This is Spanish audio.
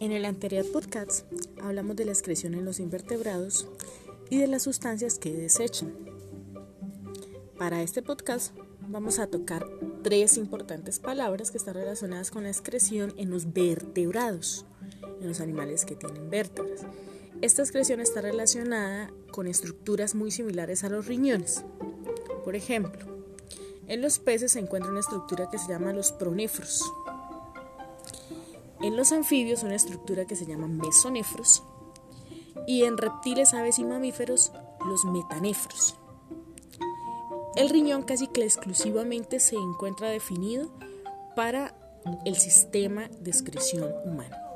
En el anterior podcast hablamos de la excreción en los invertebrados y de las sustancias que desechan. Para este podcast vamos a tocar tres importantes palabras que están relacionadas con la excreción en los vertebrados, en los animales que tienen vértebras. Esta excreción está relacionada con estructuras muy similares a los riñones. Por ejemplo, en los peces se encuentra una estructura que se llama los pronefros. En los anfibios una estructura que se llama mesonefros y en reptiles, aves y mamíferos los metanefros. El riñón casi que exclusivamente se encuentra definido para el sistema de excreción humano.